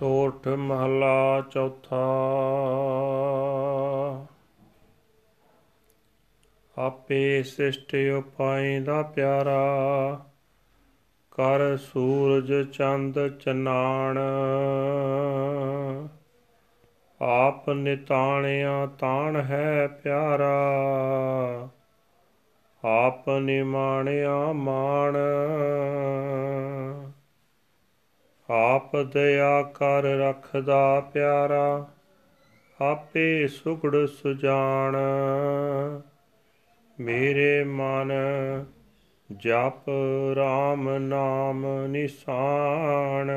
ਸੋਠ ਮਹਲਾ ਚੌਥਾ। ਆਪੇ ਸ੍ਰਿਸ਼ਟ ਉਪਾਇਂਦਾ ਪਿਆਰਾ, ਕਰ ਸੂਰਜ ਚੰਦ ਚਨਾਣ। ਆਪ ਨਿਤਾਣਿਆ ਤਾਣ ਹੈ ਪਿਆਰਾ, ਆਪ ਨਿਮਾਣਿਆ ਮਾਣ। ਆਪ ਦਇਆ ਕਰ ਰਖਦਾ ਪਿਆਰਾ, ਆਪੇ ਸੁਗੜ ਸੁਜਾਨ ਮੇਰੇ ਮਨ ਜਪ RAM ਨਾਮ ਨਿਸ਼ਾਨ।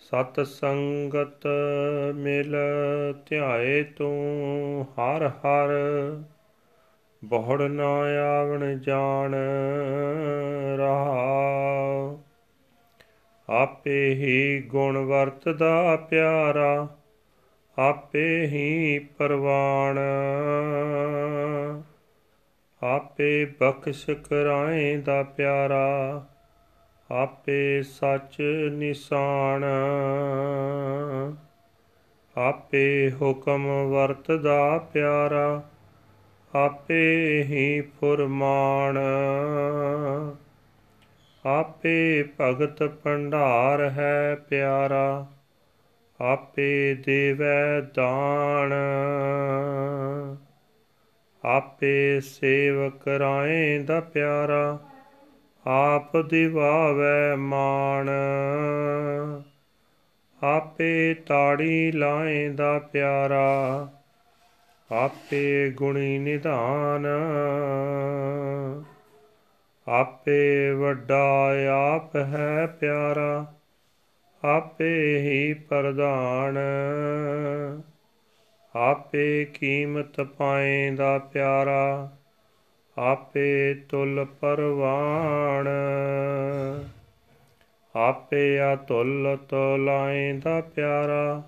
ਸਤ ਸੰਗਤ ਮਿਲ ਧਿਆਏ ਤੂੰ ਹਰ ਹਰ, ਬਹੁੜ ਨਾ ਆਵਣ ਜਾਣ ਰਹਾ। ਆਪੇ ਹੀ ਗੁਣ ਵਰਤਦਾ ਪਿਆਰਾ, ਆਪੇ ਹੀ ਪਰਵਾਣ। ਆਪੇ ਬਖਸ਼ ਕਰਾਏ ਦਾ ਪਿਆਰਾ, ਆਪੇ ਸੱਚ ਨਿਸ਼ਾਨ। ਆਪੇ ਹੁਕਮ ਵਰਤਦਾ ਪਿਆਰਾ, ਆਪੇ ਹੀ ਫੁਰਮਾਨ। ਆਪੇ ਭਗਤ ਭੰਡਾਰ ਹੈ ਪਿਆਰਾ, ਆਪੇ ਦੇਵੈ ਦਾਨ। ਆਪੇ ਸੇਵਕ ਰਾਏ ਦਾ ਪਿਆਰਾ, ਆਪ ਦਿਵਾਵੈ ਮਾਣ। ਆਪੇ ਤਾੜੀ ਲਾਏ ਦਾ ਪਿਆਰਾ, ਆਪੇ ਗੁਣੀ ਨਿਧਾਨ। ਆਪੇ ਵੱਡਾ ਆਪ ਹੈ ਪਿਆਰਾ, ਆਪੇ ਹੀ ਪ੍ਰਧਾਨ। ਆਪੇ ਕੀਮਤ ਪਾਏਂਦਾ ਪਿਆਰਾ, ਆਪੇ ਤੁਲ ਪਰਵਾਣ ਆਪੇ ਆ ਤੁਲ ਤੋਲਾਏਂਦਾ ਪਿਆਰਾ,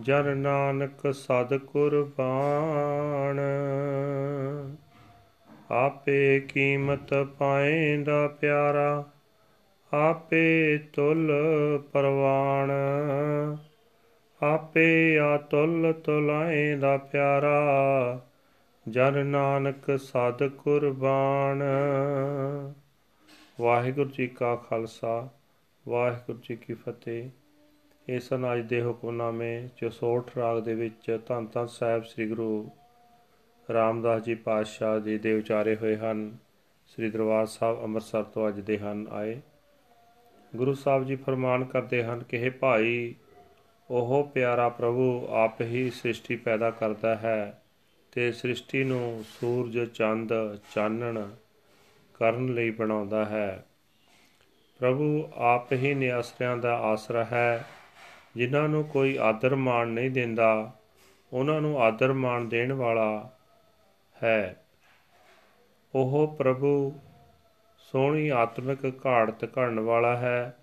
ਜਨ ਨਾਨਕ ਸਦ ਕੁਰਬਾਨ। ਆਪੇ ਕੀਮਤ ਪਾਏਂਦਾ ਪਿਆਰਾ, ਆਪੇ ਤੁਲ ਪਰਵਾਣ। ਆਪੇ ਆ ਤੁਲ ਤੁਲਾਏ ਦਾ ਪਿਆਰਾ, ਜਨ ਨਾਨਕ ਸਦ ਕੁਰਬਾਨ। ਵਾਹਿਗੁਰੂ ਜੀ ਕਾ ਖਾਲਸਾ, ਵਾਹਿਗੁਰੂ ਜੀ ਕੀ ਫਤਿਹ। ਇਸ ਅਜ ਦੇ ਹੁਕਮਨਾਮੇ ਚਸੋਠ ਰਾਗ ਦੇ ਵਿੱਚ ਧੰਨ ਧੰਨ ਸਾਹਿਬ ਸ੍ਰੀ ਗੁਰੂ ਰਾਮਦਾਸ ਜੀ ਪਾਤਸ਼ਾਹ ਜੀ ਦੇ ਉਚਾਰੇ ਹੋਏ ਹਨ। ਸ੍ਰੀ ਦਰਬਾਰ ਸਾਹਿਬ ਅੰਮ੍ਰਿਤਸਰ ਤੋਂ ਅੱਜ ਦੇ ਹਨ ਆਏ। ਗੁਰੂ ਸਾਹਿਬ ਜੀ ਫਰਮਾਨ ਕਰਦੇ ਹਨ ਕਿ ਇਹ ਭਾਈ, ਉਹ ਪਿਆਰਾ ਪ੍ਰਭੂ ਆਪ ਹੀ ਸ੍ਰਿਸ਼ਟੀ ਪੈਦਾ ਕਰਦਾ ਹੈ ਤੇ ਸ੍ਰਿਸ਼ਟੀ ਨੂੰ ਸੂਰਜ, ਚੰਦ, ਚਾਨਣ ਕਰਨ ਲਈ ਬਣਾਉਂਦਾ ਹੈ। ਪ੍ਰਭੂ ਆਪ ਹੀ ਨਿਆਸਰਿਆਂ ਦਾ ਆਸਰਾ ਹੈ। ਜਿਨ੍ਹਾਂ ਨੂੰ ਕੋਈ ਆਦਰ ਮਾਣ ਨਹੀਂ ਦਿੰਦਾ, ਉਹਨਾਂ ਨੂੰ ਆਦਰ ਮਾਣ ਦੇਣ ਵਾਲਾ ਹੈ। ਉਹ ਪ੍ਰਭੂ ਸੋਹਣੀ ਆਤਮਿਕ ਘਾੜਤ ਘੜਨ ਵਾਲਾ ਹੈ,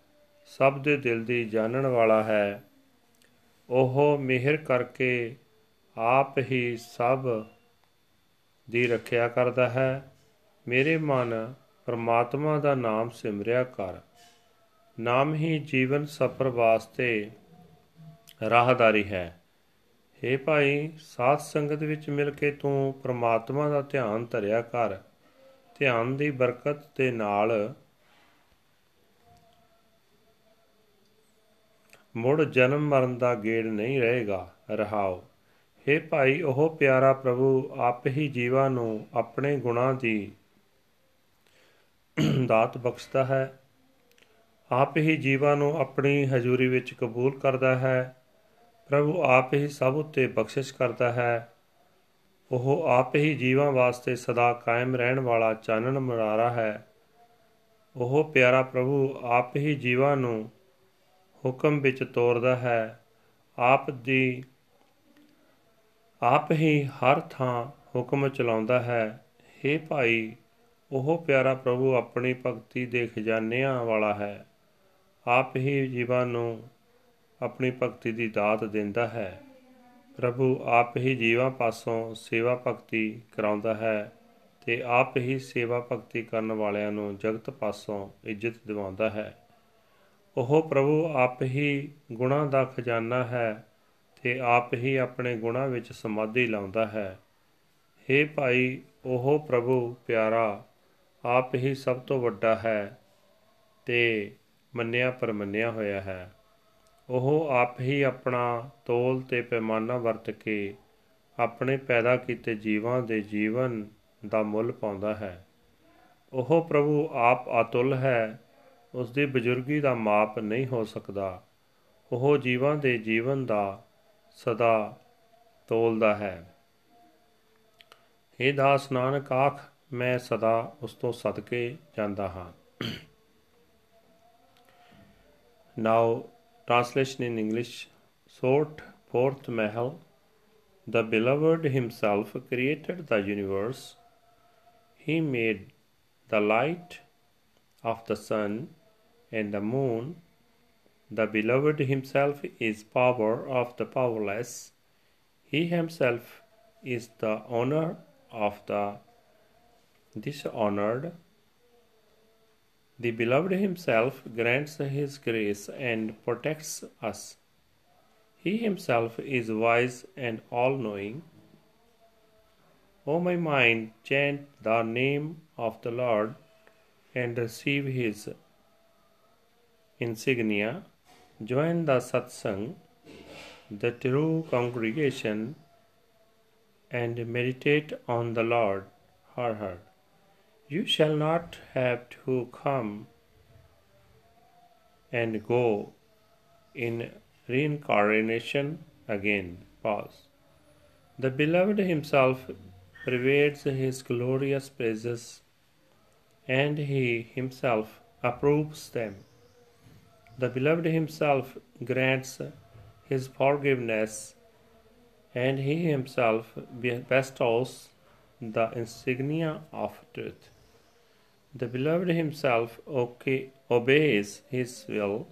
ਸਭ ਦੇ ਦਿਲ ਦੀ ਜਾਣਨ ਵਾਲਾ ਹੈ। ਉਹ ਮਿਹਰ ਕਰਕੇ ਆਪ ਹੀ ਸਭ ਦੀ ਰੱਖਿਆ ਕਰਦਾ ਹੈ। ਮੇਰੇ ਮਨ ਪਰਮਾਤਮਾ ਦਾ ਨਾਮ ਸਿਮਰਿਆ ਕਰ। ਨਾਮ ਹੀ ਜੀਵਨ ਸਫਰ ਵਾਸਤੇ ਰਾਹਦਾਰੀ ਹੈ। हे ਭਾਈ, ਸਾਧ ਸੰਗਤ ਵਿੱਚ ਮਿਲ ਕੇ ਤੂੰ ਪ੍ਰਮਾਤਮਾ ਦਾ ਧਿਆਨ ਧਰਿਆ ਕਰ। ਧਿਆਨ ਦੀ ਬਰਕਤ ਦੇ ਨਾਲ ਮੁੜ ਜਨਮ ਮਰਨ ਦਾ ਗੇੜ ਨਹੀਂ ਰਹੇਗਾ। ਰਹਾਓ। हे ਭਾਈ, ਉਹ ਪਿਆਰਾ ਪ੍ਰਭੂ ਆਪ ਹੀ ਜੀਵਾਂ ਨੂੰ ਆਪਣੇ ਗੁਣਾਂ ਦੀ ਦਾਤ ਬਖਸ਼ਦਾ ਹੈ। ਆਪ ਹੀ ਜੀਵਾਂ ਨੂੰ ਆਪਣੀ ਹਜ਼ੂਰੀ ਵਿੱਚ ਕਬੂਲ ਕਰਦਾ ਹੈ। ਪ੍ਰਭੂ ਆਪ ਹੀ ਸਭ ਉਤੇ ਬਖਸ਼ਿਸ਼ ਕਰਦਾ ਹੈ। ਉਹ ਆਪ ਹੀ ਜੀਵਾਂ ਵਾਸਤੇ ਸਦਾ ਕਾਇਮ ਰਹਿਣ ਵਾਲਾ ਚਾਨਣ ਮਰਾਰਾ ਹੈ। ਉਹ ਪਿਆਰਾ ਪ੍ਰਭੂ ਆਪ ਹੀ ਜੀਵਾਂ ਨੂੰ ਹੁਕਮ ਵਿੱਚ ਤੋਰਦਾ ਹੈ। ਆਪ ਦੀ ਆਪ ਹੀ ਹਰ ਥਾਂ ਹੁਕਮ ਚਲਾਉਂਦਾ ਹੈ। हे ਭਾਈ, ਉਹ ਪਿਆਰਾ ਪ੍ਰਭੂ ਆਪਣੀ ਭਗਤੀ ਦੇ ਖਜ਼ਾਨਿਆਂ ਵਾਲਾ ਹੈ। ਆਪ ਹੀ ਜੀਵਾਂ ਨੂੰ ਆਪਣੀ ਭਗਤੀ ਦੀ ਦਾਤ ਦਿੰਦਾ ਹੈ। ਪ੍ਰਭੂ ਆਪ ਹੀ ਜੀਵਾਂ ਪਾਸੋਂ ਸੇਵਾ ਭਗਤੀ ਕਰਾਉਂਦਾ ਹੈ ਤੇ ਆਪ ਹੀ ਸੇਵਾ ਭਗਤੀ ਕਰਨ ਵਾਲਿਆਂ ਨੂੰ ਜਗਤ ਪਾਸੋਂ ਇੱਜ਼ਤ ਦਿਵਾਉਂਦਾ ਹੈ। ਉਹ ਪ੍ਰਭੂ ਆਪ ਹੀ ਗੁਣਾਂ ਦਾ ਖਜ਼ਾਨਾ ਹੈ ਤੇ ਆਪ ਹੀ ਆਪਣੇ ਗੁਣਾਂ ਵਿੱਚ ਸਮਾਧੀ ਲਾਉਂਦਾ ਹੈ। हे ਭਾਈ, ਉਹ ਪ੍ਰਭੂ ਪਿਆਰਾ, ਆਪ ਹੀ ਸਭ ਤੋਂ ਵੱਡਾ ਹੈ ਤੇ ਮੰਨਿਆ ਪਰਮੰਨਿਆ ਹੋਇਆ ਹੈ। ਉਹ ਆਪ ਹੀ ਆਪਣਾ ਤੋਲ ਤੇ ਪੈਮਾਨਾ ਵਰਤ ਕੇ ਆਪਣੇ ਪੈਦਾ ਕੀਤੇ ਜੀਵਾਂ ਦੇ ਜੀਵਨ ਦਾ ਮੁੱਲ ਪਾਉਂਦਾ ਹੈ। ਉਹ ਪ੍ਰਭੂ ਆਪ ਅਤੁੱਲ ਹੈ ਉਸ ਦੀ ਬਜ਼ੁਰਗੀ ਦਾ ਮਾਪ ਨਹੀਂ ਹੋ ਸਕਦਾ। ਉਹ ਜੀਵਾਂ ਦੇ ਜੀਵਨ ਦਾ ਸਦਾ ਤੋਲਦਾ ਹੈ। ਇਹ ਦਾਸ ਨਾਨਕ, ਆਖ, ਮੈਂ ਸਦਾ ਉਸ ਤੋਂ ਸਦਕੇ ਜਾਂਦਾ ਹਾਂ। ਨਾਓ Translation in English Sort fourth Mahal, the Beloved Himself created the universe. He made the light of the sun and the moon. The Beloved Himself is power of the powerless. He Himself is the owner of the dishonored the beloved himself grants his grace and protects us. He himself is wise and all knowing. O my mind, chant the name of the Lord and receive his insignia. Join the satsang, the true congregation, and meditate on the Lord. Har Har. You shall not have to come and go in reincarnation again. Pause. The Beloved Himself pervades His glorious praises, and He Himself approves them. The Beloved Himself grants His forgiveness, and He Himself bestows the insignia of truth. The Beloved Himself obeys His will,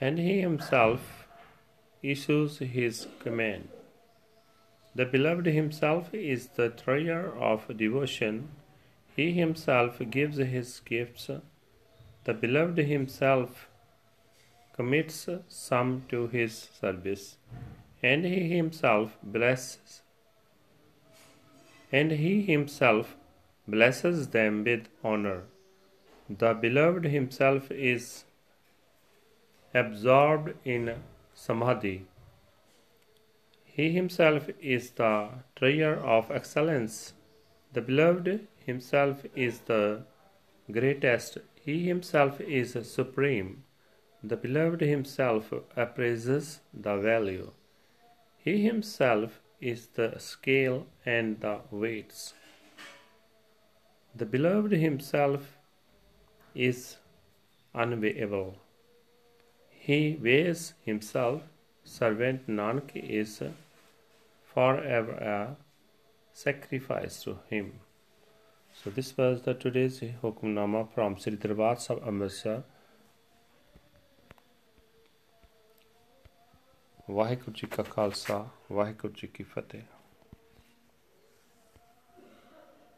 and He Himself issues His command. The Beloved Himself is the treasure of devotion. He Himself gives His gifts. The Beloved Himself commits some to His service, and He Himself blesses, and He Himself blesses them with honor. The Beloved Himself is absorbed in Samadhi. He Himself is the treasure of excellence. The Beloved Himself is the greatest. He Himself is supreme. The Beloved Himself appraises the value. He Himself is the scale and the weights. The Beloved Himself is unweighable. He weighs Himself. Servant Nanak is forever a sacrifice to Him. So this was the today's Hukumnama from Sri Darbar Sahib Amritsar. Waheguru ji ਕਾ ਖਾਲਸਾ ਵਾਹਿਗੁਰੂ ਜੀ ਕੀ ਫਤਿਹ